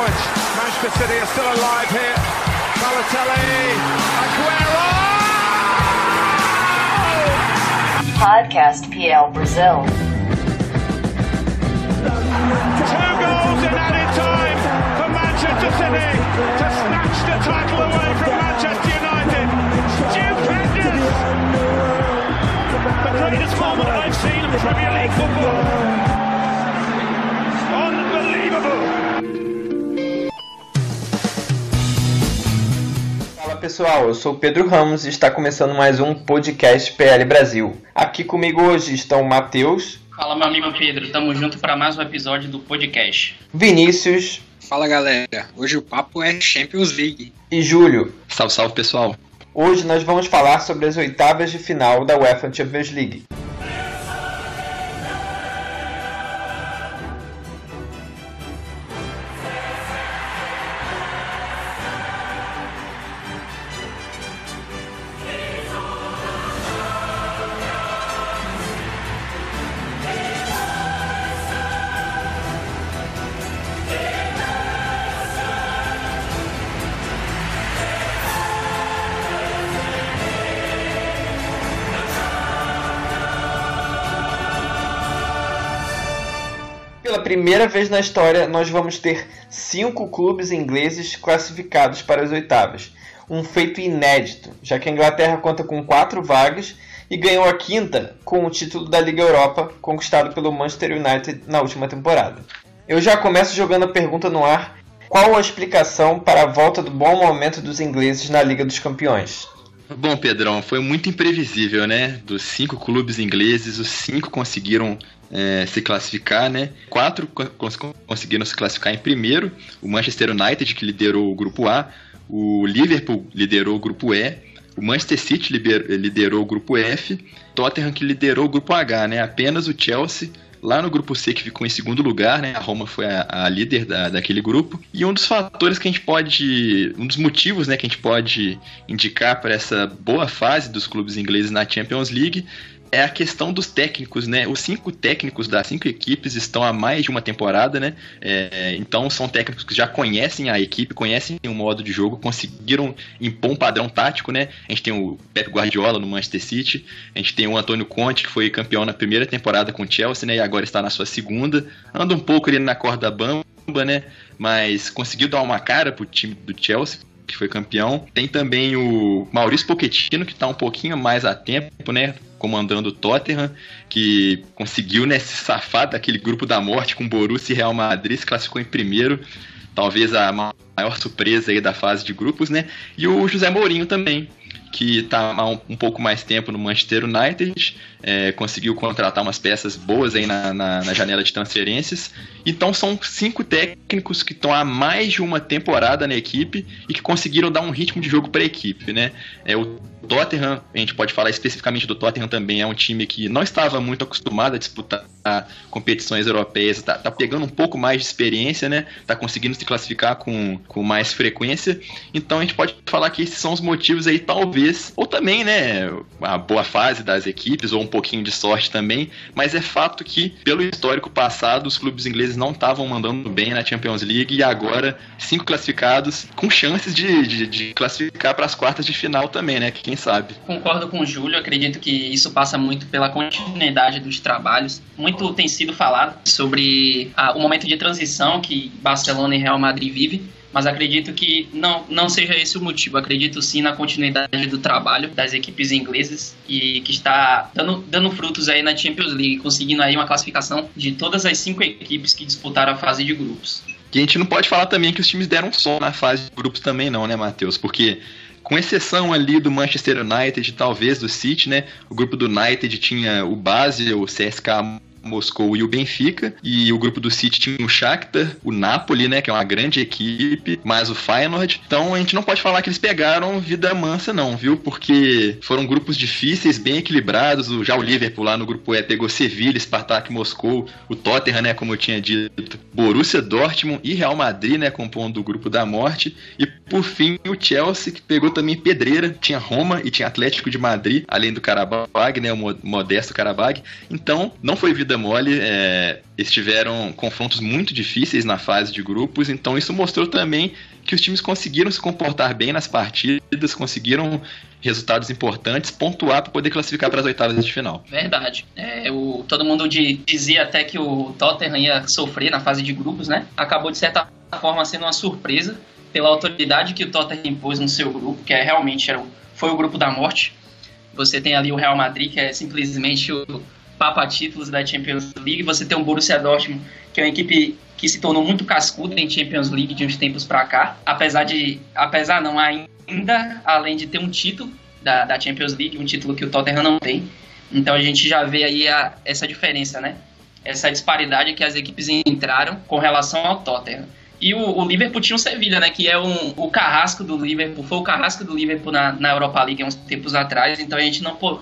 points. Manchester City are still alive here. Balotelli, Aguero! Podcast PL Brazil. Two goals in added time for Manchester City to snatch the title away from Manchester United. Stupendous! The greatest moment I've seen in Premier League football. Unbelievable! Pessoal, eu sou o Pedro Ramos e está começando mais um podcast PL Brasil. Aqui comigo hoje estão Matheus, Fala, meu amigo Pedro. Tamo junto para mais um episódio do podcast. Vinícius Fala galera, hoje o papo é Champions League. e Júlio. Salve, salve pessoal. Hoje nós vamos falar sobre as oitavas de final da UEFA Champions League. Pela primeira vez na história, nós vamos ter cinco clubes ingleses classificados para as oitavas. Um feito inédito, já que a Inglaterra conta com quatro vagas e ganhou a quinta com o título da Liga Europa, conquistado pelo Manchester United na última temporada. Eu já começo jogando a pergunta no ar: qual a explicação para a volta do bom momento dos ingleses na Liga dos Campeões? Bom, Pedrão, foi muito imprevisível, né? Dos cinco clubes ingleses, os cinco conseguiram é, se classificar, né? Quatro cons conseguiram se classificar em primeiro. O Manchester United, que liderou o grupo A, o Liverpool liderou o grupo E, o Manchester City liderou o grupo F, Tottenham que liderou o grupo H, né? Apenas o Chelsea lá no grupo C que ficou em segundo lugar, né? A Roma foi a, a líder da, daquele grupo. E um dos fatores que a gente pode, um dos motivos, né, que a gente pode indicar para essa boa fase dos clubes ingleses na Champions League é a questão dos técnicos, né? Os cinco técnicos das cinco equipes estão há mais de uma temporada, né? É, então são técnicos que já conhecem a equipe, conhecem o modo de jogo, conseguiram impor um padrão tático, né? A gente tem o Pep Guardiola no Manchester City, a gente tem o Antônio Conte, que foi campeão na primeira temporada com o Chelsea, né? E agora está na sua segunda. Anda um pouco ali na corda bamba, né? Mas conseguiu dar uma cara pro time do Chelsea que foi campeão. Tem também o Maurício Pochettino, que está um pouquinho mais a tempo, né? Comandando o Tottenham, que conseguiu né, se safar daquele grupo da morte com Borussia e Real Madrid, se classificou em primeiro. Talvez a maior surpresa aí da fase de grupos, né? E o José Mourinho também, que está há um, um, pouco mais tempo no Manchester United, é, conseguiu contratar umas peças boas aí na, na, na, janela de transferências. Então são cinco técnicos que estão há mais de uma temporada na equipe e que conseguiram dar um ritmo de jogo para a equipe, né? É, o Tottenham, a gente pode falar especificamente do Tottenham também, é um time que não estava muito acostumado a disputar competições europeias, está tá pegando um pouco mais de experiência, né? Tá conseguindo se classificar com, com mais frequência. Então a gente pode falar que esses são os motivos aí, talvez, ou também, né, a boa fase das equipes, ou um pouquinho de sorte também, mas é fato que, pelo histórico passado, os clubes ingleses não estavam mandando bem na Champions League e agora cinco classificados com chances de, de, de classificar para as quartas de final também, né? Quem sabe. Concordo com o Júlio, acredito que isso passa muito pela continuidade dos trabalhos. Muito tem sido falado sobre ah, o momento de transição que Barcelona e Real Madrid vivem mas acredito que não, não seja esse o motivo. Acredito sim na continuidade do trabalho das equipes inglesas e que está dando, dando frutos aí na Champions League, conseguindo aí uma classificação de todas as cinco equipes que disputaram a fase de grupos. E a gente não pode falar também que os times deram som na fase de grupos também não, né, Matheus? Porque com exceção ali do Manchester United, talvez do City, né? O grupo do United tinha o Basel, o CSKA Moscou e o Benfica. E o grupo do City tinha o Shakhtar, o Napoli, né, que é uma grande equipe, mais o Feyenoord. Então a gente não pode falar que eles pegaram vida mansa não, viu? Porque foram grupos difíceis, bem equilibrados. Já o Liverpool lá no grupo E pegou Sevilha, Spartak Moscou, o Tottenham, né, como eu tinha dito, Borussia Dortmund e Real Madrid, né, compondo o grupo da morte. E por fim o Chelsea que pegou também pedreira, tinha Roma e tinha Atlético de Madrid, além do Karabag, né, o modesto Karabag. Então não foi vida vida mole. É, eles tiveram confrontos muito difíceis na fase de grupos, então isso mostrou também que os times conseguiram se comportar bem nas partidas, conseguiram resultados importantes, pontuar para poder classificar para as oitavas de final. Verdade. É, o, todo mundo de, dizia até que o Tottenham ia sofrer na fase de grupos, né? Acabou de certa forma sendo uma surpresa pela autoridade que o Tottenham impôs no seu grupo, que é realmente era, foi o grupo da morte. Você tem ali o Real Madrid, que é simplesmente o papa títulos da Champions League. Você tem o Borussia Dortmund, que é uma equipe que se tornou muito cascuda em Champions League de uns tempos para cá, apesar de, apesar não ainda, além de ter um título da, da Champions League, um título que o Tottenham não tem. Então a gente já vê aí a, essa diferença, né? Essa disparidade que as equipes entraram com relação ao Tottenham. E o, o Liverpool tinha o Sevilha, né? Que é um, o carrasco do Liverpool, foi o carrasco do Liverpool na, na Europa League há uns tempos atrás, então a gente não pode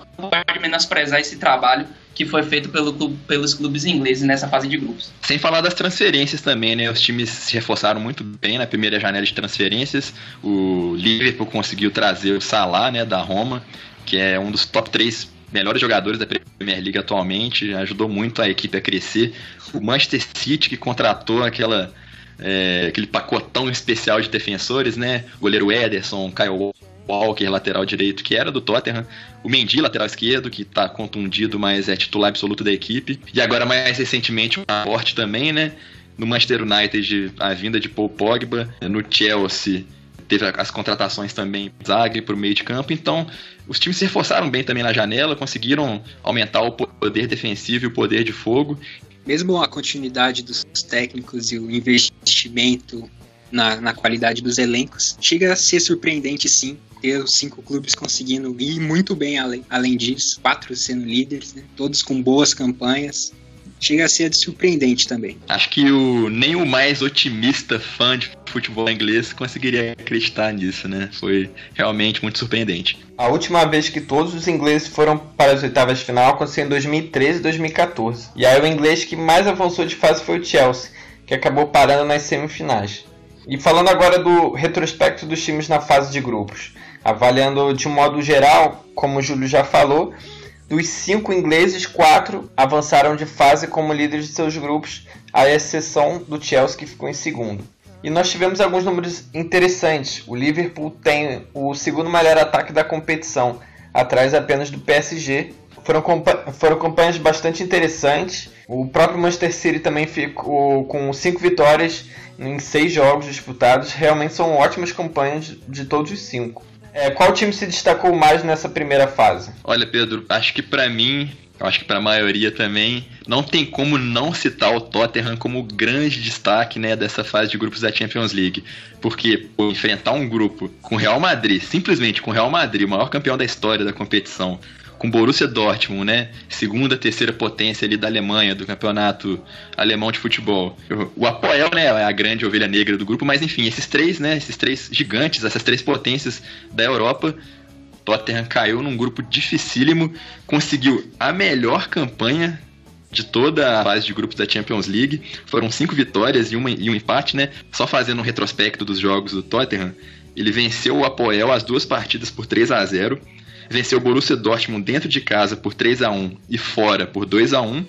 menosprezar esse trabalho que foi feito pelo, pelos clubes ingleses nessa fase de grupos. Sem falar das transferências também, né? Os times se reforçaram muito bem na primeira janela de transferências. O Liverpool conseguiu trazer o Salah, né, da Roma, que é um dos top 3 melhores jogadores da Premier League atualmente, ajudou muito a equipe a crescer. O Manchester City, que contratou aquela é, aquele pacotão especial de defensores, né? Goleiro Ederson, Kyle Walker, lateral direito, que era do Tottenham. O Mendy, lateral esquerdo, que tá contundido, mas é titular absoluto da equipe. E agora, mais recentemente, o Porte também, né? No Manchester United, a vinda de Paul Pogba. No Chelsea, teve as contratações também Zagreb para o meio de campo. Então, os times se reforçaram bem também na janela, conseguiram aumentar o poder defensivo e o poder de fogo mesmo a continuidade dos técnicos e o investimento na, na qualidade dos elencos, chega a ser surpreendente sim ter os cinco clubes conseguindo ir muito bem além, além disso, quatro sendo líderes, né? todos com boas campanhas chega a ser surpreendente também. Acho que o, nem o mais otimista fã de futebol inglês conseguiria acreditar nisso, né? Foi realmente muito surpreendente. A última vez que todos os ingleses foram para as oitavas de final aconteceu em 2013 e 2014. E aí o inglês que mais avançou de fase foi o Chelsea, que acabou parando nas semifinais. E falando agora do retrospecto dos times na fase de grupos, avaliando de um modo geral, como o Júlio já falou, dos cinco ingleses, quatro avançaram de fase como líderes de seus grupos, à exceção do Chelsea que ficou em segundo. E nós tivemos alguns números interessantes. O Liverpool tem o segundo melhor ataque da competição, atrás apenas do PSG. Foram, foram campanhas bastante interessantes. O próprio Manchester City também ficou com cinco vitórias em seis jogos disputados. Realmente são ótimas campanhas de todos os cinco. É, qual time se destacou mais nessa primeira fase? Olha, Pedro, acho que para mim, acho que para a maioria também, não tem como não citar o Tottenham como grande destaque né, dessa fase de grupos da Champions League. Porque pô, enfrentar um grupo com o Real Madrid, simplesmente com o Real Madrid, o maior campeão da história da competição, com Borussia Dortmund, né? Segunda, terceira potência ali da Alemanha, do campeonato alemão de futebol. O Apoel, né, é a grande ovelha negra do grupo, mas enfim, esses três, né, esses três gigantes, essas três potências da Europa, Tottenham caiu num grupo dificílimo, conseguiu a melhor campanha de toda a fase de grupos da Champions League. Foram cinco vitórias e, uma, e um empate, né? Só fazendo um retrospecto dos jogos do Tottenham, ele venceu o Apoel as duas partidas por 3 a 0 venceu o Borussia Dortmund dentro de casa por 3 a 1 e fora por 2 a 1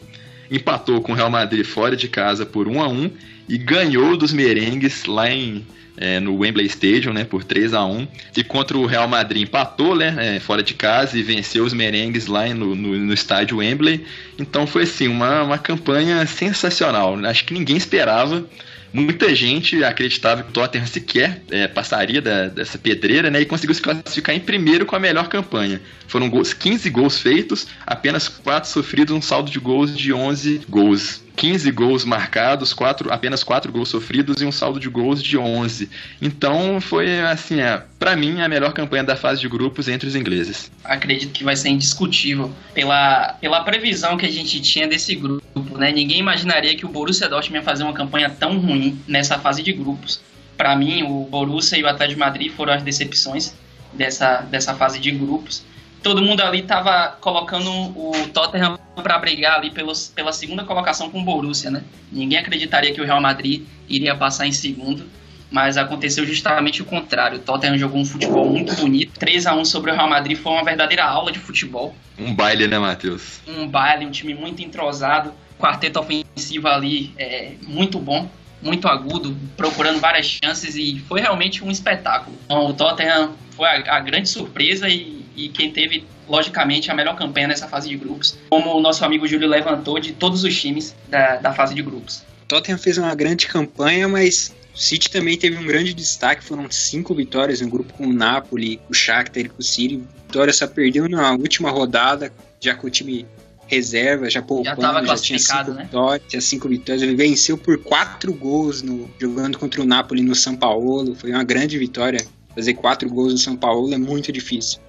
empatou com o Real Madrid fora de casa por 1 a 1 e ganhou dos merengues lá em, é, no Wembley Stadium, né, por 3 a 1 E contra o Real Madrid empatou, né, é, fora de casa e venceu os merengues lá no, no, no estádio Wembley. Então foi assim, uma, uma campanha sensacional. Acho que ninguém esperava muita gente acreditava que o Tottenham sequer é, passaria da, dessa pedreira, né? E conseguiu se classificar em primeiro com a melhor campanha. Foram gols, 15 gols feitos, apenas 4 sofridos, um saldo de gols de 11 gols. 15 gols marcados, quatro, apenas 4 gols sofridos e um saldo de gols de 11. Então foi assim, é, para mim a melhor campanha da fase de grupos entre os ingleses. Acredito que vai ser indiscutível pela, pela previsão que a gente tinha desse grupo, né? Ninguém imaginaria que o Borussia Dortmund ia fazer uma campanha tão ruim nessa fase de grupos. Para mim, o Borussia e o Atlético de Madrid foram as decepções dessa, dessa fase de grupos todo mundo ali estava colocando o Tottenham para brigar ali pelos, pela segunda colocação com o Borussia, né? Ninguém acreditaria que o Real Madrid iria passar em segundo, mas aconteceu justamente o contrário. O Tottenham jogou um futebol muito bonito. 3 a 1 sobre o Real Madrid foi uma verdadeira aula de futebol. Um baile, né, Matheus? Um baile, um time muito entrosado. quarteto ofensivo ali é, muito bom, muito agudo, procurando várias chances e foi realmente um espetáculo. Então, o Tottenham foi a, a grande surpresa e, e quem teve logicamente, a melhor campanha nessa fase de grupos, como o nosso amigo Júlio levantou de todos os times da, da fase de grupos. Tottenham fez uma grande campanha, mas o City também teve um grande destaque, foram cinco vitórias no grupo com o Napoli, o Shakhtar e com o City. Vitória só perdeu na última rodada, já com o time reserva, já poupando, já, já tinha cinco né? vitórias, tinha cinco vitórias, ele venceu por quatro gols no, jogando contra o Napoli no São Paulo, foi uma grande vitória. Fazer quatro gols no São Paulo é muito difícil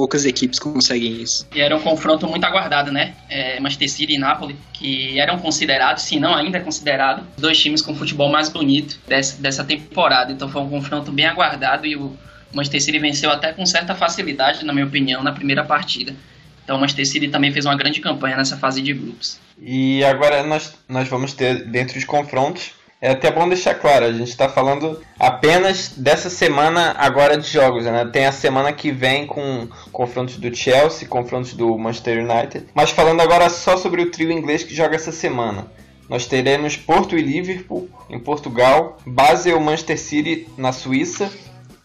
poucas equipes conseguem isso. E era um confronto muito aguardado, né? É, Manchester City e Napoli, que eram considerados, se não ainda é considerado, dois times com futebol mais bonito dessa, dessa temporada. Então foi um confronto bem aguardado e o Manchester City venceu até com certa facilidade, na minha opinião, na primeira partida. Então o Manchester City também fez uma grande campanha nessa fase de grupos. E agora nós, nós vamos ter, dentro dos confrontos, é até bom deixar claro, a gente está falando apenas dessa semana agora de jogos, né? Tem a semana que vem com confrontos do Chelsea, confrontos do Manchester United. Mas falando agora só sobre o trio inglês que joga essa semana. Nós teremos Porto e Liverpool em Portugal, Basel Manchester City na Suíça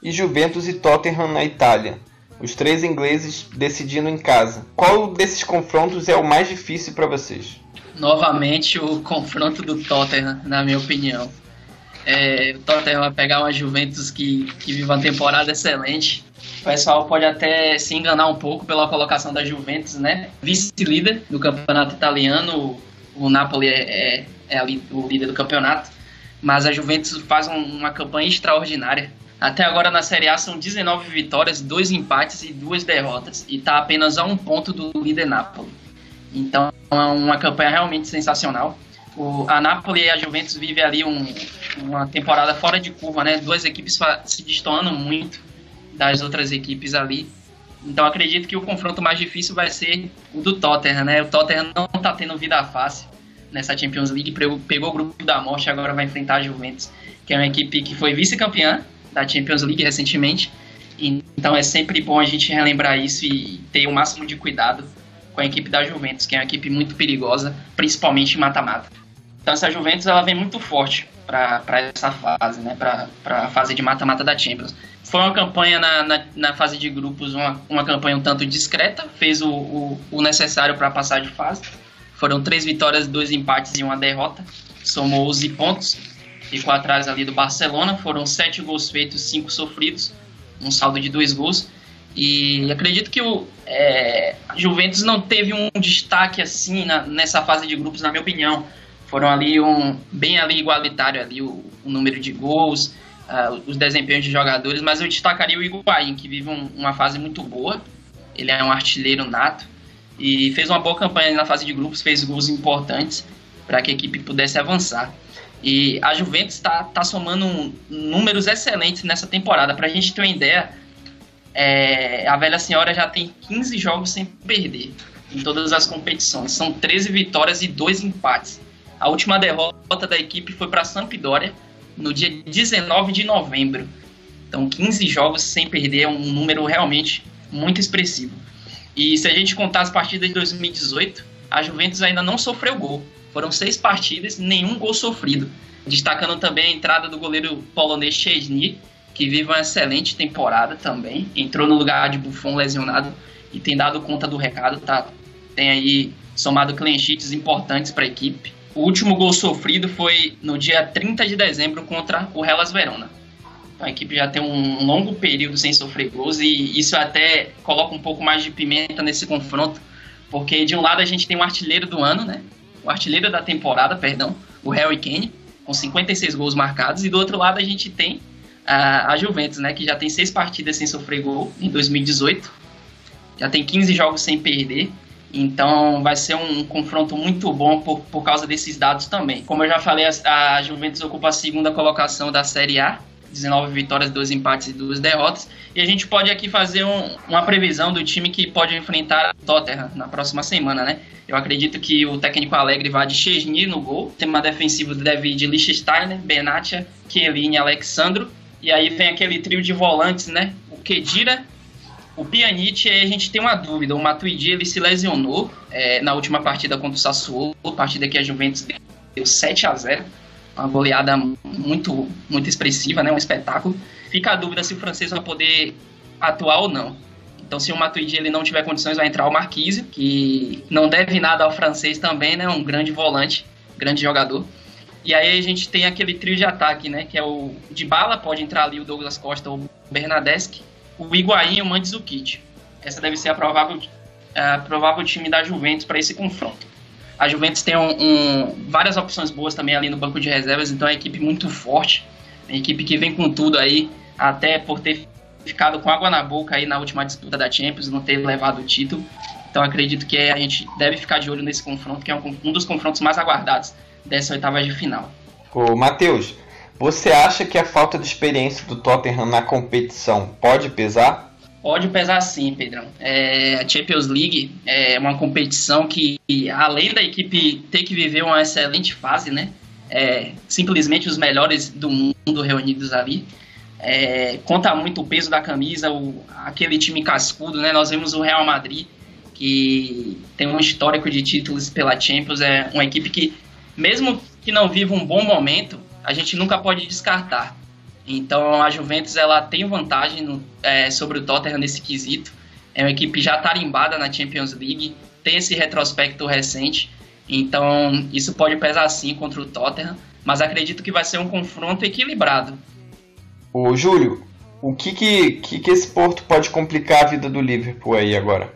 e Juventus e Tottenham na Itália. Os três ingleses decidindo em casa. Qual desses confrontos é o mais difícil para vocês? Novamente o confronto do Tottenham, na minha opinião. É, o Tottenham vai pegar uma Juventus que, que vive uma temporada excelente. O pessoal pode até se enganar um pouco pela colocação da Juventus, né? Vice-líder do campeonato italiano, o Napoli é, é, é o líder do campeonato, mas a Juventus faz um, uma campanha extraordinária. Até agora na Série A são 19 vitórias, 2 empates e 2 derrotas, e está apenas a um ponto do líder Napoli. Então é uma campanha realmente sensacional. O, a Napoli e a Juventus vivem ali um, uma temporada fora de curva, né? Duas equipes se destoando muito das outras equipes ali. Então acredito que o confronto mais difícil vai ser o do Tottenham, né? O Tottenham não está tendo vida fácil nessa Champions League, pegou o grupo da morte, agora vai enfrentar a Juventus, que é uma equipe que foi vice-campeã da Champions League recentemente. Então é sempre bom a gente relembrar isso e ter o máximo de cuidado com a equipe da Juventus, que é uma equipe muito perigosa, principalmente em mata-mata. Então essa Juventus ela vem muito forte para essa fase, né, para a fase de mata-mata da Champions. Foi uma campanha na, na, na, fase de grupos, uma, uma campanha um tanto discreta, fez o, o, o necessário para passar de fase. Foram três vitórias, dois empates e uma derrota. Somou 11 pontos, ficou atrás ali do Barcelona. Foram sete gols feitos, cinco sofridos, um saldo de dois gols. E acredito que o é, Juventus não teve um destaque assim na, nessa fase de grupos, na minha opinião. Foram ali um bem ali igualitário ali o, o número de gols, uh, os desempenhos de jogadores, mas eu destacaria o Higuaín, que vive um, uma fase muito boa. Ele é um artilheiro nato e fez uma boa campanha na fase de grupos, fez gols importantes para que a equipe pudesse avançar. E a Juventus está tá somando números excelentes nessa temporada. Para a gente ter uma ideia, é, a velha senhora já tem 15 jogos sem perder em todas as competições. São 13 vitórias e 2 empates. A última derrota da equipe foi para a Sampdoria no dia 19 de novembro. Então, 15 jogos sem perder é um número realmente muito expressivo. E se a gente contar as partidas de 2018, a Juventus ainda não sofreu gol. Foram seis partidas, nenhum gol sofrido. Destacando também a entrada do goleiro polonês Chesney, que vive uma excelente temporada também. Entrou no lugar de Buffon lesionado e tem dado conta do recado, tá? Tem aí somado clean sheets importantes para a equipe. O último gol sofrido foi no dia 30 de dezembro contra o Hellas Verona. A equipe já tem um longo período sem sofrer gols e isso até coloca um pouco mais de pimenta nesse confronto, porque de um lado a gente tem o um artilheiro do ano, né? O artilheiro da temporada, perdão, o Harry Kane, com 56 gols marcados, e do outro lado a gente tem a, Juventus, né, que já tem seis partidas sem sofrer gol em 2018, já tem 15 jogos sem perder, então vai ser um confronto muito bom por, por causa desses dados também. Como eu já falei, a, a Juventus ocupa a segunda colocação da Série A, 19 vitórias, 2 empates e 2 derrotas. E a gente pode aqui fazer um, uma previsão do time que pode enfrentar Tottenham na próxima semana, né? Eu acredito que o técnico Alegre vai de Chesney no gol. O tema defensivo deve ir de Lichtensteiner, Benatia, Chiellini e Alexandro. E aí vem aquele trio de volantes, né? O Kedira, O Pjanic, a gente tem uma dúvida. O Matuidi ele se lesionou é, na última partida contra o Sassuolo, partida que a Juventus deu 7 a 0 uma goleada muito, muito expressiva, né? um espetáculo. Fica a dúvida se o francês vai poder atuar ou não. Então, se o Matuidi ele não tiver condições, vai entrar o Marquise, que não deve nada ao francês também, né? Um grande volante, grande jogador. E aí a gente tem aquele trio de ataque, né? Que é o de bala, pode entrar ali o Douglas Costa ou o Bernadeschi, o Higuaín e o Mandzukic. Essa deve ser a provável, a provável time da Juventus para esse confronto. A Juventus tem um, um, várias opções boas também ali no banco de reservas, então é uma equipe muito forte, uma equipe que vem com tudo aí, até por ter ficado com água na boca aí na última disputa da Champions, não ter levado o título. Então acredito que a gente deve ficar de olho nesse confronto, que é um, um dos confrontos mais aguardados dessa oitava de final. Ô, Matheus, você acha que a falta de experiência do Tottenham na competição pode pesar? Pode pesar sim, Pedrão. É, a Champions League é uma competição que, além da equipe ter que viver uma excelente fase, né? É, simplesmente os melhores do mundo reunidos ali. É, conta muito o peso da camisa, o, aquele time cascudo, né? Nós vemos o Real Madrid, que tem um histórico de títulos pela Champions, é uma equipe que, mesmo que não viva um bom momento, a gente nunca pode descartar. Então a Juventus ela tem vantagem no, é, sobre o Tottenham nesse quesito. É uma equipe já tarimbada na Champions League, tem esse retrospecto recente. Então isso pode pesar sim contra o Tottenham, mas acredito que vai ser um confronto equilibrado. Ô Júlio, o que que, que, que esse Porto pode complicar a vida do Liverpool aí agora?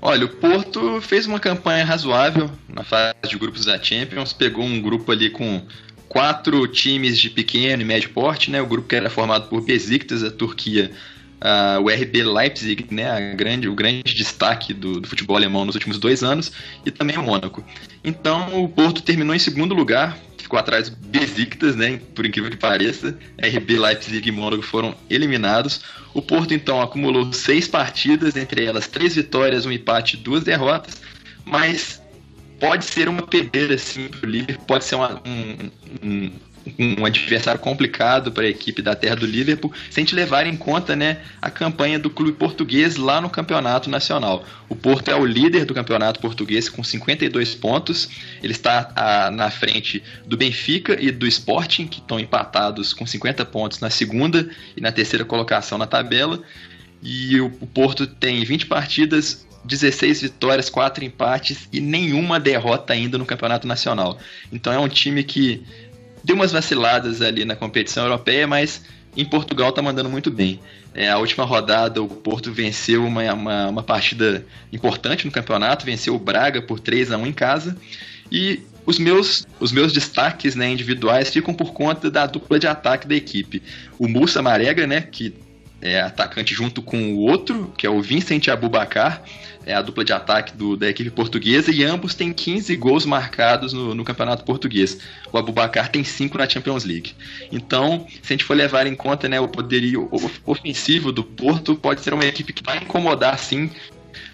Olha, o Porto fez uma campanha razoável na fase de grupos da Champions, pegou um grupo ali com quatro times de pequeno e médio porte, né? O grupo que era formado por Besiktas, a Turquia, o RB Leipzig, né? Grande, o grande destaque do, do, futebol alemão nos últimos dois anos, e também o Mônaco. Então o Porto terminou em segundo lugar, ficou atrás do Besiktas, né? Por incrível que pareça, RB Leipzig e Mônaco foram eliminados. O Porto então acumulou seis partidas, entre elas três vitórias, um empate, duas derrotas, mas pode ser uma pedreira assim o Liverpool, pode ser uma, um, um, um, adversário complicado para a equipe da terra do Liverpool, se a gente levar em conta né, a campanha do clube português lá no campeonato nacional. O Porto é o líder do campeonato português com 52 pontos, ele está a, na frente do Benfica e do Sporting, que estão empatados com 50 pontos na segunda e na terceira colocação na tabela. E o, o Porto tem 20 partidas, 16 vitórias, 4 empates e nenhuma derrota ainda no Campeonato Nacional. Então é um time que deu umas vaciladas ali na competição europeia, mas em Portugal tá mandando muito bem. É, a última rodada o Porto venceu uma, uma, uma, partida importante no campeonato, venceu o Braga por 3 a 1 em casa. E os meus, os meus destaques né, individuais ficam por conta da dupla de ataque da equipe. O Musa Marega, né, que é atacante junto com o outro, que é o Vincent Abubacar, é a dupla de ataque do, da equipe portuguesa, e ambos têm 15 gols marcados no, no campeonato português. O Abubacar tem 5 na Champions League. Então, se a gente for levar em conta né, o poderio ofensivo do Porto, pode ser uma equipe que vai incomodar sim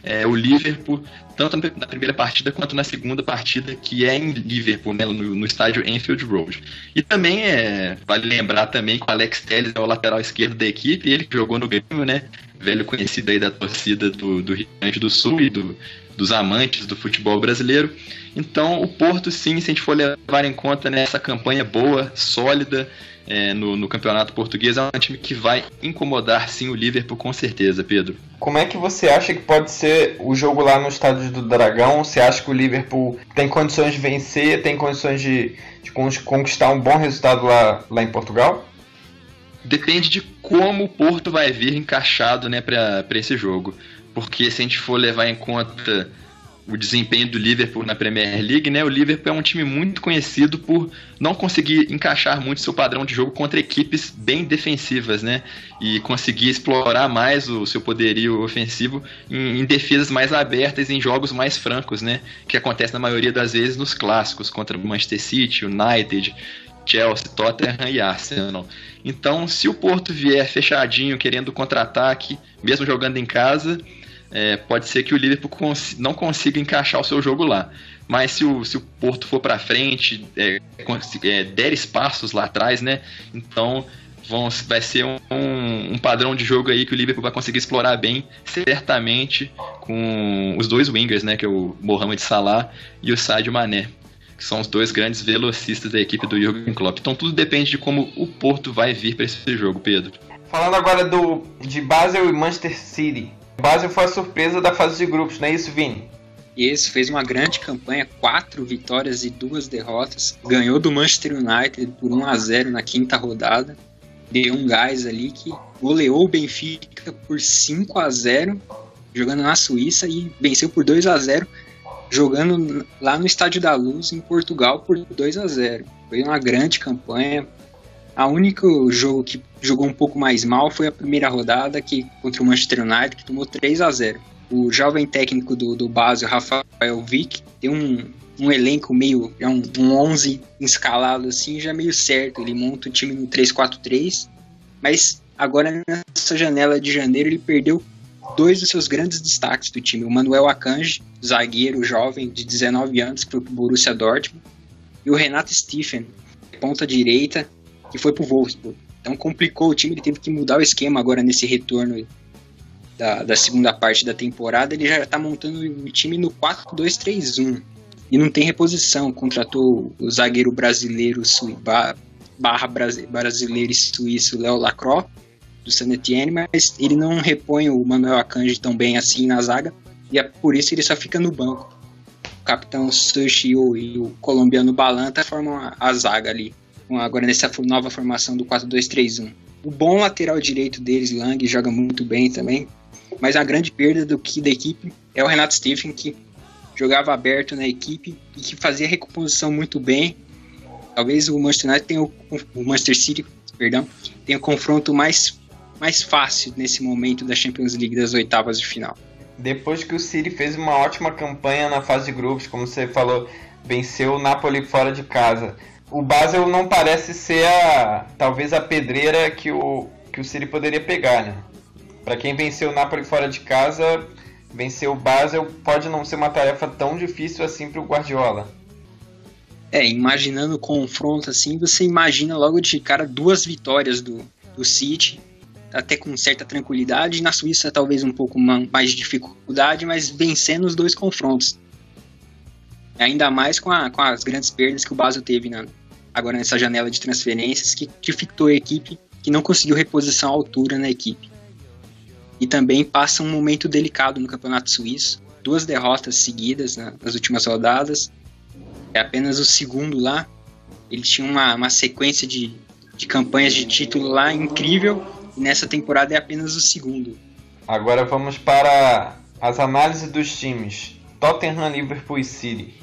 é, o Liverpool, tanto na primeira partida quanto na segunda partida, que é em Liverpool, né, no, no, estádio Enfield Road. E também é, vale lembrar também que o Alex Telles é o lateral esquerdo da equipe, ele que jogou no Grêmio, né, velho conhecido aí da torcida do, do Rio Grande do Sul e do, dos amantes do futebol brasileiro. Então, o Porto, sim, se a gente for levar em conta né, essa campanha boa, sólida, é, no, no, campeonato português, é um time que vai incomodar sim o Liverpool com certeza, Pedro. Como é que você acha que pode ser o jogo lá no estádio do Dragão? Você acha que o Liverpool tem condições de vencer, tem condições de, de conquistar um bom resultado lá, lá em Portugal? Depende de como o Porto vai vir encaixado né, para esse jogo. Porque se a gente for levar em conta o desempenho do Liverpool na Premier League, né? O Liverpool é um time muito conhecido por não conseguir encaixar muito seu padrão de jogo contra equipes bem defensivas, né? E conseguir explorar mais o seu poderio ofensivo em, em defesas mais abertas, em jogos mais francos, né? Que acontece na maioria das vezes nos clássicos contra Manchester City, United, Chelsea, Tottenham e Arsenal. Então, se o Porto vier fechadinho, querendo contra-ataque, mesmo jogando em casa, é, pode ser que o Liverpool cons não consiga encaixar o seu jogo lá. Mas se o, se o Porto for para frente, é, é, der espaços lá atrás, né? Então vão, vai ser um, um, padrão de jogo aí que o Liverpool vai conseguir explorar bem, certamente, com os dois wingers, né, que é o Mohamed Salah e o Sadio Mané, que são os dois grandes velocistas da equipe do Jurgen Klopp. Então tudo depende de como o Porto vai vir para esse jogo, Pedro. Falando agora do de Basel e Manchester City. Basel foi a surpresa da fase de grupos, não é isso, Vini? Isso, fez uma grande campanha, quatro vitórias e duas derrotas. Ganhou do Manchester United por 1 a 0 na quinta rodada. Deu um gás ali que goleou o Benfica por 5 a 0 jogando na Suíça e venceu por 2 a 0 jogando lá no Estádio da Luz, em Portugal, por 2 a 0 Foi uma grande campanha. A único jogo que jogou um pouco mais mal foi a primeira rodada que contra o Manchester United, que tomou 3 a 0 o jovem técnico do, do Basel, Rafael Vick, tem um, um elenco meio, é um, um 11 escalado assim, já meio certo. Ele monta o time no 3-4-3, mas agora nessa janela de janeiro ele perdeu dois dos seus grandes destaques do time. O Manuel Akanji, zagueiro jovem de 19 anos, que foi pro Borussia Dortmund, e o Renato Stephen, ponta direita, que foi pro Wolfsburg. Então complicou o time, ele teve que mudar o esquema agora nesse retorno da, da segunda parte da temporada, ele já está montando o time no 4-2-3-1. E não tem reposição. Contratou o zagueiro brasileiro barra brasileiro e suíço Léo Lacroix, do San Etienne, mas ele não repõe o Manuel Akanji tão bem assim na zaga, e é por isso ele só fica no banco. O capitão Sushi e o colombiano Balanta formam a, a zaga ali, agora nessa nova formação do 4-2-3-1. O bom lateral direito deles, Lang, joga muito bem também, mas a grande perda do que da equipe é o Renato Stephen, que jogava aberto na equipe e que fazia recomposição muito bem. Talvez o Manchester United tenha o, o Manchester City, perdão, tenha o confronto mais mais fácil nesse momento da Champions League das oitavas de final. Depois que o City fez uma ótima campanha na fase de grupos, como você falou, venceu o Napoli fora de casa. O Basel não parece ser a talvez a pedreira que o que o City poderia pegar, né? Para quem venceu o Napoli fora de casa, vencer o Basel pode não ser uma tarefa tão difícil assim para o Guardiola. É, imaginando o confronto assim, você imagina logo de cara duas vitórias do, do City, até com certa tranquilidade. Na Suíça, talvez um pouco mais de dificuldade, mas vencendo os dois confrontos. Ainda mais com, a, com as grandes perdas que o Basel teve na, agora nessa janela de transferências, que dificultou a equipe, que não conseguiu reposição à altura na equipe e também passa um momento delicado no Campeonato Suíço. Duas derrotas seguidas nas últimas rodadas. É apenas o segundo lá. Ele tinha uma, uma sequência de, de campanhas de título lá incrível. E nessa temporada é apenas o segundo. Agora vamos para as análises dos times. Tottenham, Liverpool e City.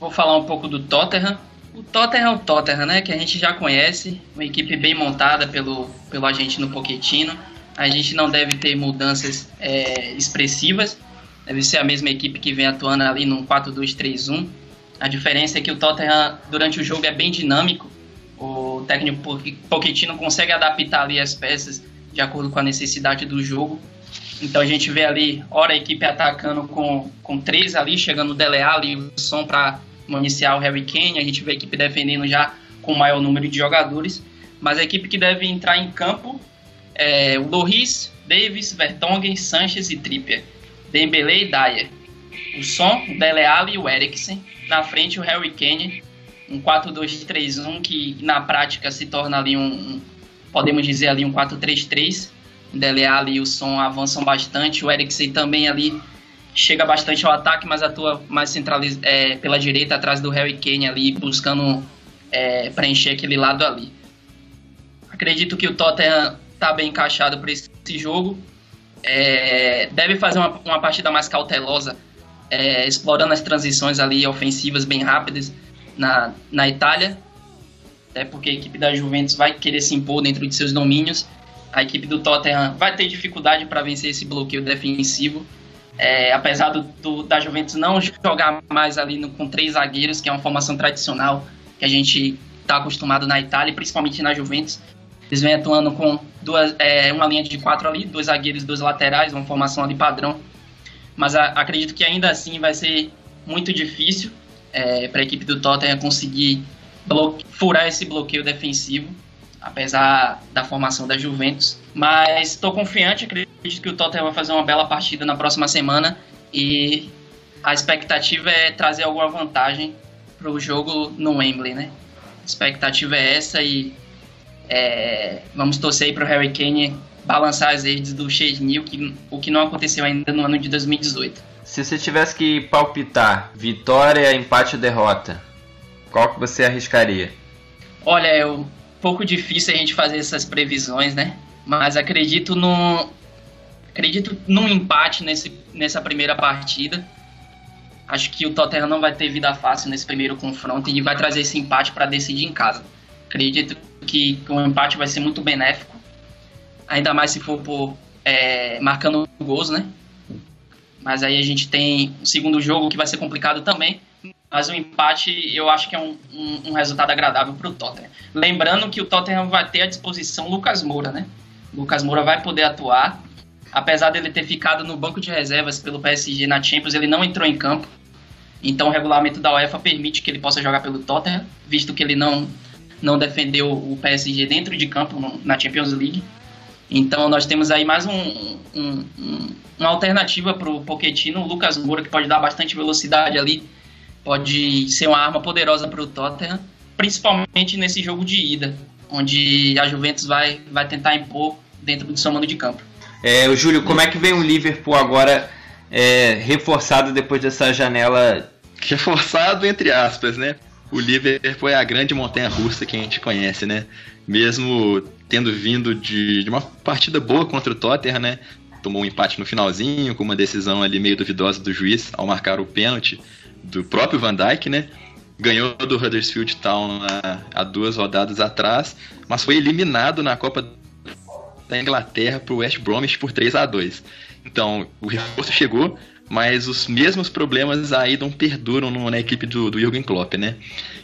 Vou falar um pouco do Tottenham. O Tottenham é o Tottenham, né? Que a gente já conhece. Uma equipe bem montada pelo, pelo agente no Pochettino a gente não deve ter mudanças é, expressivas. Deve ser a mesma equipe que vem atuando ali num 4-2-3-1. A diferença é que o Tottenham, durante o jogo, é bem dinâmico. O técnico Pochettino consegue adaptar ali as peças de acordo com a necessidade do jogo. Então a gente vê ali, ora a equipe atacando com, com três ali, chegando o Dele Alli e o Som para iniciar o Harry Kane. A gente vê a equipe defendendo já com o maior número de jogadores. Mas a equipe que deve entrar em campo é, o Loris, Davis, Vertonghen, Sanches e Trippier. Dembele e Dyer. O Son, o Dele Alli e o Eriksen. Na frente o Harry Kane. Um 4-2-3-1 que na prática se torna ali um, podemos dizer ali um 4-3-3. O Dele Alli e o Son avançam bastante. O Eriksen também ali chega bastante ao ataque, mas atua mais centraliz é, pela direita, atrás do Harry Kane ali, buscando é, preencher aquele lado ali. Acredito que o Tottenham tá bem encaixado para esse jogo. É, deve fazer uma, uma partida mais cautelosa, é, explorando as transições ali ofensivas bem rápidas na, na Itália. Até porque a equipe da Juventus vai querer se impor dentro de seus domínios. A equipe do Tottenham vai ter dificuldade para vencer esse bloqueio defensivo. É, apesar do, do, da Juventus não jogar mais ali no, com três zagueiros, que é uma formação tradicional que a gente está acostumado na Itália, principalmente na Juventus, eles vêm atuando com duas, é, uma linha de quatro ali, dois zagueiros, dois laterais, uma formação ali padrão. Mas a, acredito que ainda assim vai ser muito difícil é, para a equipe do Tottenham conseguir furar esse bloqueio defensivo. Apesar da formação da Juventus. Mas estou confiante, acredito que o Tottenham vai fazer uma bela partida na próxima semana e a expectativa é trazer alguma vantagem para o jogo no Wembley, né? A expectativa é essa e é, vamos torcer para o Harry Kane balançar as redes do Chesney, que, o que não aconteceu ainda no ano de 2018. Se você tivesse que palpitar vitória, empate ou derrota, qual que você arriscaria? Olha, um pouco difícil a gente fazer essas previsões, né? Mas acredito no acredito num empate nesse, nessa primeira partida. Acho que o Tottenham não vai ter vida fácil nesse primeiro confronto e vai trazer esse empate para decidir em casa. Acredito que o empate vai ser muito benéfico, ainda mais se for por é, marcando gols, né? Mas aí a gente tem o segundo jogo que vai ser complicado também. Mas o empate eu acho que é um, um, um resultado agradável para o Tottenham. Lembrando que o Tottenham vai ter à disposição Lucas Moura, né? Lucas Moura vai poder atuar. Apesar dele ter ficado no banco de reservas pelo PSG na Champions, ele não entrou em campo. Então o regulamento da UEFA permite que ele possa jogar pelo Tottenham, visto que ele não, não defendeu o PSG dentro de campo no, na Champions League. Então nós temos aí mais um, um, um, uma alternativa para o Pochettino, o Lucas Moura, que pode dar bastante velocidade ali, pode ser uma arma poderosa para o Tottenham, principalmente nesse jogo de ida, onde a Juventus vai, vai tentar impor dentro do seu mando de campo. É, o Júlio, como é que vem o Liverpool agora é, reforçado depois dessa janela? Reforçado entre aspas, né? O Liverpool é a grande montanha russa que a gente conhece, né? Mesmo tendo vindo de, de uma partida boa contra o Tottenham, né? Tomou um empate no finalzinho, com uma decisão ali meio duvidosa do juiz ao marcar o pênalti do próprio Van Dijk, né? Ganhou do Huddersfield Town há duas rodadas atrás, mas foi eliminado na Copa da Inglaterra para o West Bromwich por 3 a 2 Então, o reforço chegou, mas os mesmos problemas não perduram na equipe do, do Jürgen Klopp, né?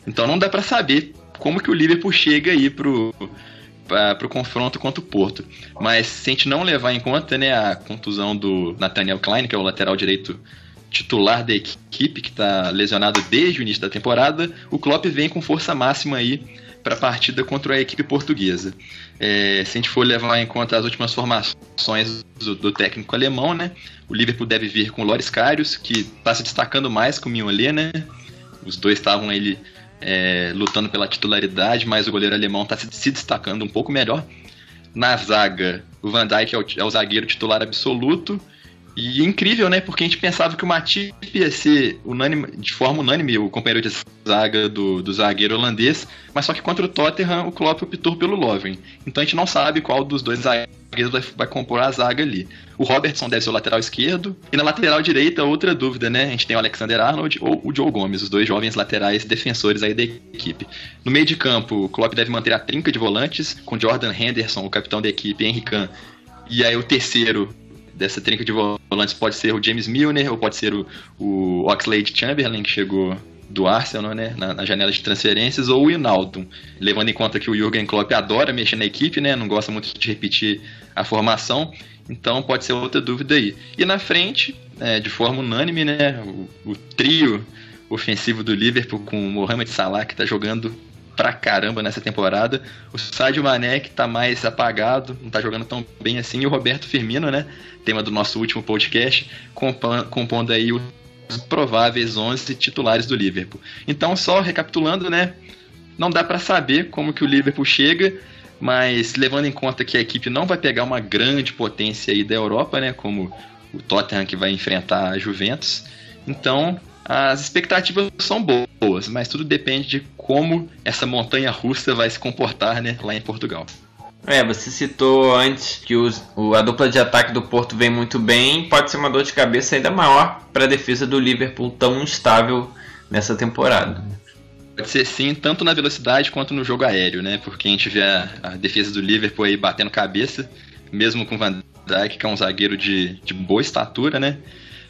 Então não dá para saber como que o Liverpool chega aí para o confronto contra o Porto. Mas se a gente não levar em conta né, a contusão do Nathaniel Klein, que é o lateral direito titular da equipe, que está lesionado desde o início da temporada, o Klopp vem com força máxima aí para a partida contra a equipe portuguesa. É, se a gente for levar em conta as últimas formações do, do técnico alemão, né, o Liverpool deve vir com o Loris Karius, que está se destacando mais com o Mignolet, né? Os dois estavam ele é, lutando pela titularidade, mas o goleiro alemão está se, se, destacando um pouco melhor. Na zaga, o Van Dijk é o, é o zagueiro titular absoluto e incrível, né? Porque a gente pensava que o Matip ia ser unânime, de forma unânime o companheiro de zaga do, do zagueiro holandês, mas só que contra o Tottenham o Klopp optou pelo Lovren. Então a gente não sabe qual dos dois zagueiros vai, vai compor a zaga ali. O Robertson deve ser o lateral esquerdo, e na lateral direita, outra dúvida, né? A gente tem o Alexander Arnold ou o Joe Gomes, os dois jovens laterais defensores aí da equipe. No meio de campo, o Klopp deve manter a trinca de volantes, com Jordan Henderson, o capitão da equipe, Henry Kahn, e aí o terceiro dessa trinca de volantes pode ser o James Milner ou pode ser o, o Oxlade Chamberlain, que chegou do Arsenal, né, na, na, janela de transferências, ou o Inaldo, levando em conta que o Jürgen Klopp adora mexer na equipe, né, não gosta muito de repetir a formação, então pode ser outra dúvida aí. E na frente, é, de forma unânime, né, o, o, trio ofensivo do Liverpool com o Mohamed Salah, que está jogando pra caramba nessa temporada. O Sadio Mané, que tá mais apagado, não tá jogando tão bem assim. E o Roberto Firmino, né? Tema do nosso último podcast, compondo aí os prováveis 11 titulares do Liverpool. Então, só recapitulando, né? Não dá para saber como que o Liverpool chega, mas levando em conta que a equipe não vai pegar uma grande potência aí da Europa, né? Como o Tottenham que vai enfrentar a Juventus. Então, as expectativas são boas, mas tudo depende de como essa montanha russa vai se comportar né, lá em Portugal. É, você citou antes que os, o, a dupla de ataque do Porto vem muito bem, pode ser uma dor de cabeça ainda maior para a defesa do Liverpool tão instável nessa temporada. Pode ser sim, tanto na velocidade quanto no jogo aéreo, né? Porque a gente vê a, a defesa do Liverpool aí batendo cabeça, mesmo com o Van Dijk, que é um zagueiro de, de boa estatura, né?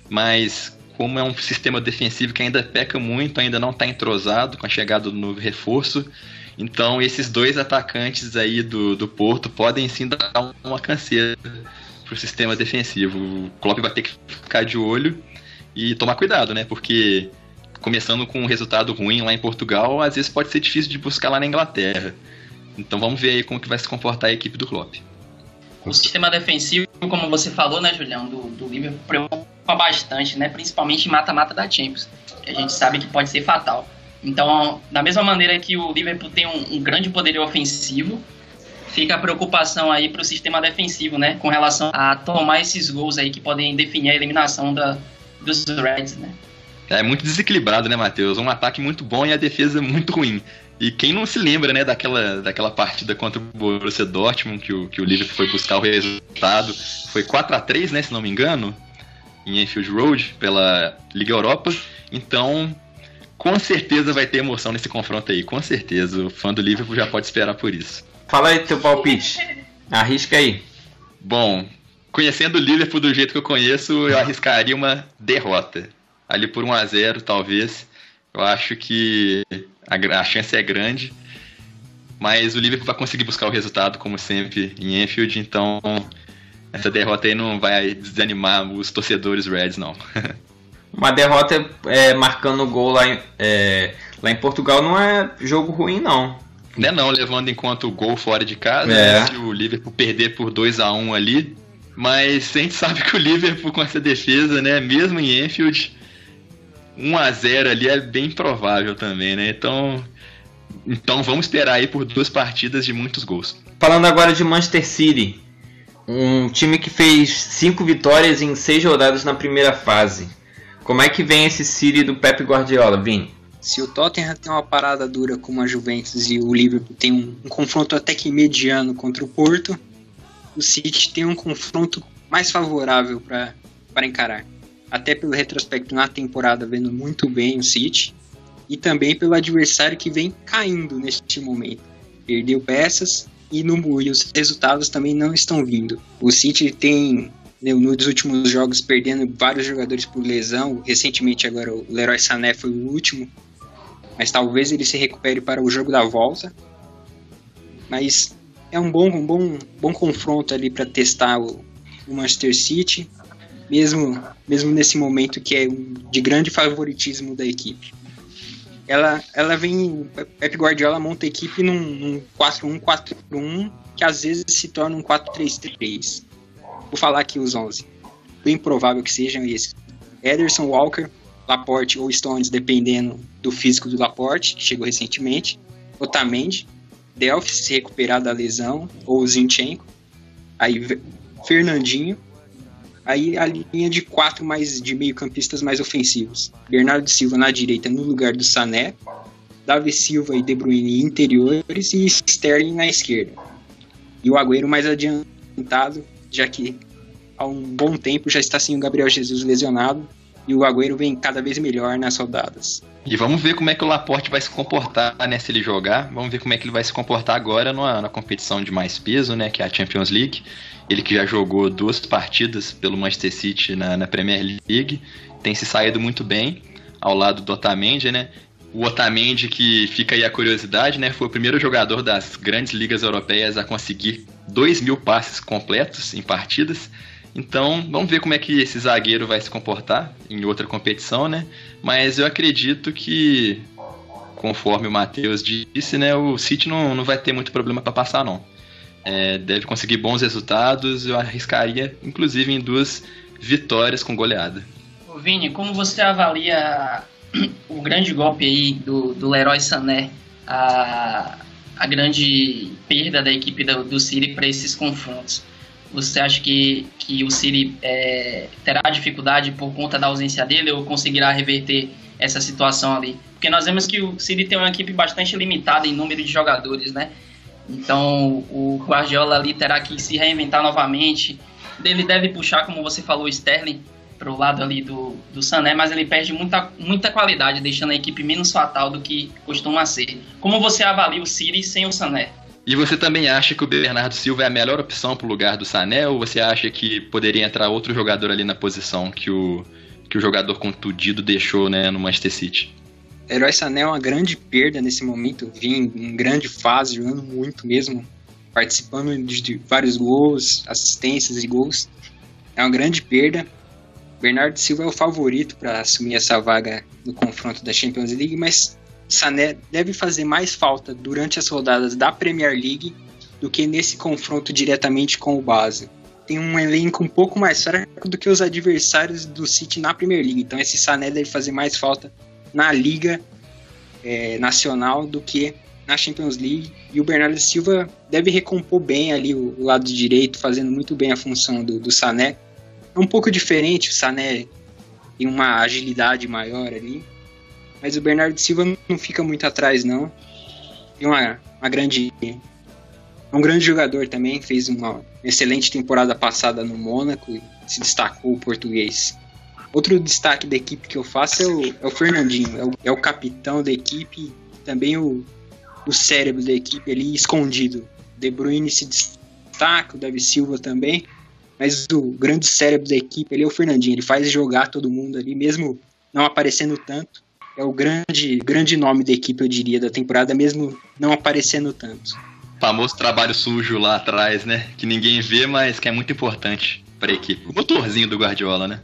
Mas como é um sistema defensivo que ainda peca muito, ainda não está entrosado com a chegada do novo reforço. Então, esses dois atacantes aí do, do Porto podem sim dar uma canseira para o sistema defensivo. O Klopp vai ter que ficar de olho e tomar cuidado, né? Porque começando com um resultado ruim lá em Portugal, às vezes pode ser difícil de buscar lá na Inglaterra. Então vamos ver aí como que vai se comportar a equipe do Klopp. O sistema defensivo, como você falou, né, Julião, do, do Liverpool bastante, né? Principalmente em mata-mata da Champions, que a gente sabe que pode ser fatal. Então, da mesma maneira que o Liverpool tem um, um grande poder ofensivo, fica a preocupação aí para o sistema defensivo, né? Com relação a tomar esses gols aí que podem definir a eliminação da, dos Reds, né? É muito desequilibrado, né, Matheus? Um ataque muito bom e a defesa muito ruim. E quem não se lembra, né, daquela, daquela partida contra o Borussia Dortmund, que o, que o Liverpool foi buscar o resultado. Foi 4 a 3 né, se não me engano, em Enfield Road, pela Liga Europa. Então, com certeza vai ter emoção nesse confronto aí, com certeza. O fã do Liverpool já pode esperar por isso. Fala aí teu palpite. Arrisca aí. Bom, conhecendo o Liverpool do jeito que eu conheço, eu arriscaria uma derrota. Ali por 1 a 0 talvez. Eu acho que a, a chance é grande. Mas o Liverpool vai conseguir buscar o resultado, como sempre, em Enfield, então essa derrota aí não vai desanimar os torcedores Reds, não. Uma derrota é, marcando gol lá em, é, lá em Portugal não é jogo ruim, não. Não é não, levando em conta o gol fora de casa, é. né, se o Liverpool perder por 2 a 1 ali. Mas a gente sabe que o Liverpool com essa defesa, né, mesmo em Enfield, 1 a 0 ali é bem provável também, né? Então, então vamos esperar aí por duas partidas de muitos gols. Falando agora de Manchester City, um time que fez cinco vitórias em seis rodadas na primeira fase. Como é que vem esse City do Pep Guardiola, Vini? Se o Tottenham tem uma parada dura como a Juventus e o Liverpool tem um, um confronto até que mediano contra o Porto, o City tem um confronto mais favorável para encarar até pelo retrospecto na temporada, vendo muito bem o City, e também pelo adversário que vem caindo neste momento. Perdeu peças e, no, e os resultados também não estão vindo. O City tem, né, nos últimos jogos, perdendo vários jogadores por lesão. Recentemente, agora, o Leroy Sané foi o último, mas talvez ele se recupere para o jogo da volta. Mas é um bom, um bom, bom confronto ali para testar o, o Manchester City mesmo, mesmo nesse momento que é de grande favoritismo da equipe. Ela, ela vem, Pep Guardiola monta a equipe num, num 4-1-4-1 que às vezes se torna um 4-3-3. Vou falar aqui os 11. Bem provável que sejam esses. Ederson, Walker, Laporte ou Stones, dependendo do físico do Laporte, que chegou recentemente. Otamendi, Delphi se recuperar da lesão, ou Zinchenko. Aí Fernandinho, Aí a linha de quatro mais de meio-campistas mais ofensivos. Bernardo Silva na direita no lugar do Sané, Davi Silva e De Bruyne interiores e Sterling na esquerda. E o Agüero mais adiantado, já que há um bom tempo já está sem o Gabriel Jesus lesionado e o Agüero vem cada vez melhor nas rodadas. E vamos ver como é que o Laporte vai se comportar, né, se ele jogar. Vamos ver como é que ele vai se comportar agora numa, na competição de mais peso, né, que é a Champions League. Ele que já jogou duas partidas pelo Manchester City na, na Premier League, tem se saído muito bem ao lado do Otamendi, né? O Otamendi, que fica aí a curiosidade, né? Foi o primeiro jogador das grandes ligas europeias a conseguir 2 mil passes completos em partidas. Então, vamos ver como é que esse zagueiro vai se comportar em outra competição, né? Mas eu acredito que, conforme o Matheus disse, né? O City não, não vai ter muito problema para passar, não é, deve conseguir bons resultados. Eu arriscaria, inclusive, em duas vitórias com goleada. Vini, como você avalia o grande golpe aí do, do Leroy Sané, a, a grande perda da equipe do, do City para esses confrontos? Você acha que, que o City é, terá dificuldade por conta da ausência dele ou conseguirá reverter essa situação ali? Porque nós vemos que o City tem uma equipe bastante limitada em número de jogadores, né? Então o Guardiola ali terá que se reinventar novamente. Ele deve puxar, como você falou, o Sterling para o lado ali do, do Sané, mas ele perde muita, muita qualidade, deixando a equipe menos fatal do que costuma ser. Como você avalia o City sem o Sané? E você também acha que o Bernardo Silva é a melhor opção para o lugar do Sané, ou você acha que poderia entrar outro jogador ali na posição que o, que o jogador contundido deixou né, no Manchester City? Herói Sané é uma grande perda nesse momento, vim em grande fase, jogando muito mesmo, participando de vários gols, assistências e gols. É uma grande perda. Bernardo Silva é o favorito para assumir essa vaga no confronto da Champions League, mas Sané deve fazer mais falta durante as rodadas da Premier League do que nesse confronto diretamente com o Basel. Tem um elenco um pouco mais fraco do que os adversários do City na Premier League. Então esse Sané deve fazer mais falta na Liga é, Nacional do que na Champions League. E o Bernardo Silva deve recompor bem ali o, o lado direito, fazendo muito bem a função do, do Sané. É um pouco diferente, o Sané tem uma agilidade maior ali. Mas o Bernardo Silva não fica muito atrás, não. Tem uma, uma grande. Um grande jogador também, fez uma excelente temporada passada no Mônaco e se destacou o português. Outro destaque da equipe que eu faço é o, é o Fernandinho, é o, é o, capitão da equipe, também o, o cérebro da equipe ali escondido. De Bruyne se destaca, o Davi Silva também, mas o grande cérebro da equipe ali é o Fernandinho. Ele faz jogar todo mundo ali, mesmo não aparecendo tanto. É o grande, grande nome da equipe, eu diria, da temporada, mesmo não aparecendo tanto. O famoso trabalho sujo lá atrás, né? Que ninguém vê, mas que é muito importante para a equipe. O motorzinho do Guardiola, né?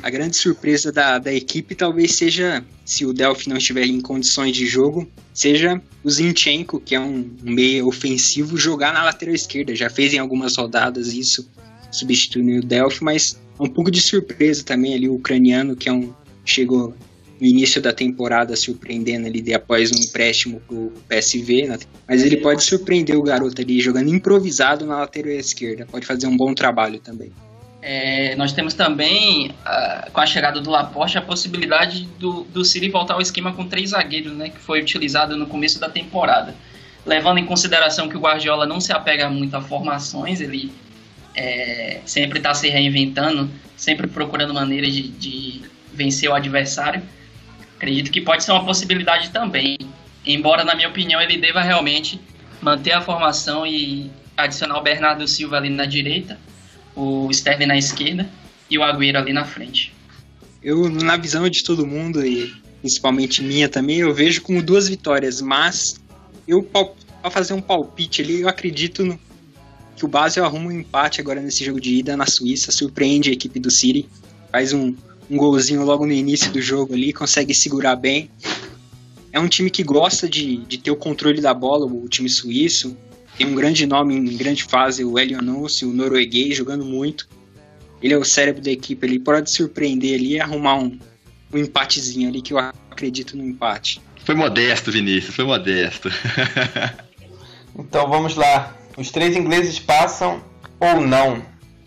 A grande surpresa da, da equipe talvez seja, se o Delphi não estiver em condições de jogo, seja o Zinchenko, que é um meia ofensivo, jogar na lateral esquerda. Já fez em algumas rodadas isso substituindo o Delphi, mas é um pouco de surpresa também ali o ucraniano, que é um chegou no início da temporada surpreendendo ali de, após um empréstimo pro PSV, né? mas ele pode surpreender o garoto ali jogando improvisado na lateral esquerda, pode fazer um bom trabalho também. É, nós temos também, uh, com a chegada do Laporte, a possibilidade do, do City voltar ao esquema com três zagueiros, né, que foi utilizado no começo da temporada. Levando em consideração que o Guardiola não se apega muito a formações, ele é, sempre está se reinventando, sempre procurando maneiras de, de, vencer o adversário. Acredito que pode ser uma possibilidade também. Embora, na minha opinião, ele deva realmente manter a formação e adicionar o Bernardo Silva ali na direita, o Sterling na esquerda e o Agüero ali na frente. Eu, na visão de todo mundo e principalmente minha também, eu vejo como duas vitórias, mas eu para fazer um palpite ali, eu acredito no, que o Basel arruma um empate agora nesse jogo de ida na Suíça, surpreende a equipe do City, faz um, um golzinho logo no início do jogo ali, consegue segurar bem. É um time que gosta de, de ter o controle da bola, o time suíço. Tem um grande nome em grande fase, o Eliononce, o norueguês, jogando muito. Ele é o cérebro da equipe, ele pode surpreender ali e arrumar um, um empatezinho ali, que eu acredito no empate. Foi modesto, Vinícius, foi modesto. então vamos lá. Os três ingleses passam ou não?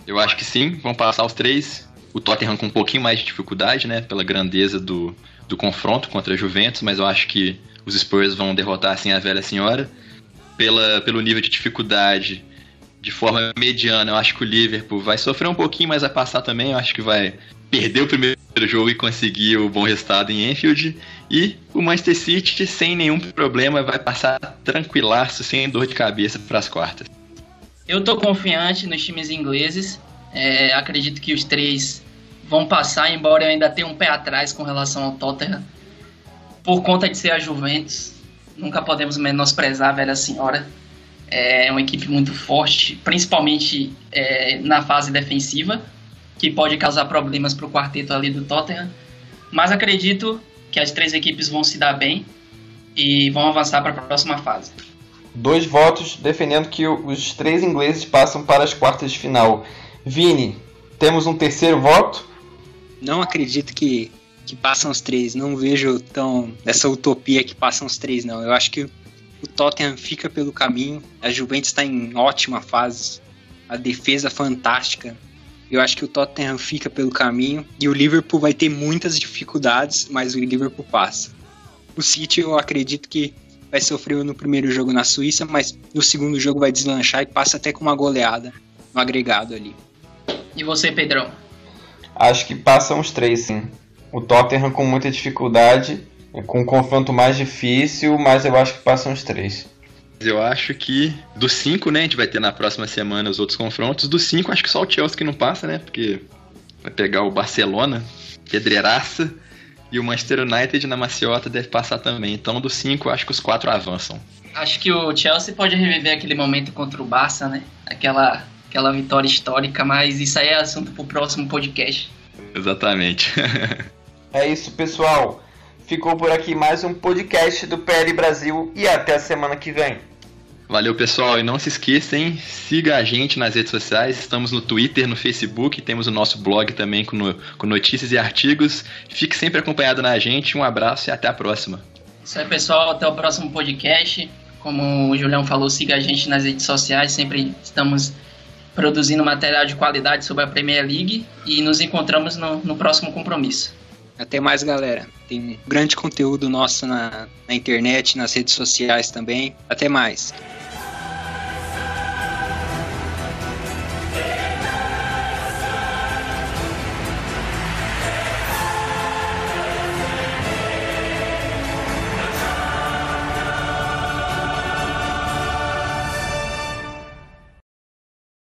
Eu acho que sim, vão passar os três. O Tottenham com um pouquinho mais de dificuldade, né? Pela grandeza do, do confronto contra a Juventus, mas eu acho que os Spurs vão derrotar assim a velha senhora. Pela, pelo nível de dificuldade, de forma mediana, eu acho que o Liverpool vai sofrer um pouquinho, mas vai passar também. Eu acho que vai perder o primeiro jogo e conseguir o bom resultado em Enfield. E o Manchester City, sem nenhum problema, vai passar tranquilaço, sem dor de cabeça para as quartas. Eu tô confiante nos times ingleses. É, acredito que os três vão passar, embora eu ainda tenha um pé atrás com relação ao Tottenham. Por conta de ser a Juventus, nunca podemos menosprezar a velha senhora. É uma equipe muito forte, principalmente é, na fase defensiva, que pode causar problemas para o quarteto ali do Tottenham. Mas acredito que as três equipes vão se dar bem e vão avançar para a próxima fase. Dois votos defendendo que os três ingleses passam para as quartas de final. Vini, temos um terceiro voto? Não acredito que, que passam os três. Não vejo tão essa utopia que passam os três, não. Eu acho que o Tottenham fica pelo caminho. A Juventus está em ótima fase. A defesa fantástica. Eu acho que o Tottenham fica pelo caminho e o Liverpool vai ter muitas dificuldades, mas o Liverpool passa. O City eu acredito que vai sofrer no primeiro jogo na Suíça, mas no segundo jogo vai deslanchar e passa até com uma goleada no agregado ali. E você, Pedrão? Acho que passam os três, sim. O Tottenham com muita dificuldade, com um confronto mais difícil, mas eu acho que passam os três. Eu acho que dos cinco, né? A gente vai ter na próxima semana os outros confrontos. Dos cinco, acho que só o Chelsea que não passa, né? Porque vai pegar o Barcelona, pedreiraça, e o Manchester United na maciota deve passar também. Então, dos cinco, acho que os quatro avançam. Acho que o Chelsea pode reviver aquele momento contra o Barça, né? Aquela, aquela vitória histórica, mas isso aí é assunto para o próximo podcast. Exatamente. é isso, pessoal. ficou por aqui mais um podcast do PL Brasil e até a semana que vem. Valeu, pessoal. E não se esqueçam, siga a gente nas redes sociais. Estamos no Twitter, no Facebook, temos o nosso blog também com, no, com notícias e artigos. Fique sempre acompanhado na gente. Um abraço e até a próxima. Isso aí, pessoal. Até o próximo podcast. Como o Julião falou, siga a gente nas redes sociais. Sempre estamos produzindo material de qualidade sobre a Premier League e nos encontramos no, no próximo compromisso. Até mais, galera. Tem um grande conteúdo nosso na, na internet, nas redes sociais também. Até mais.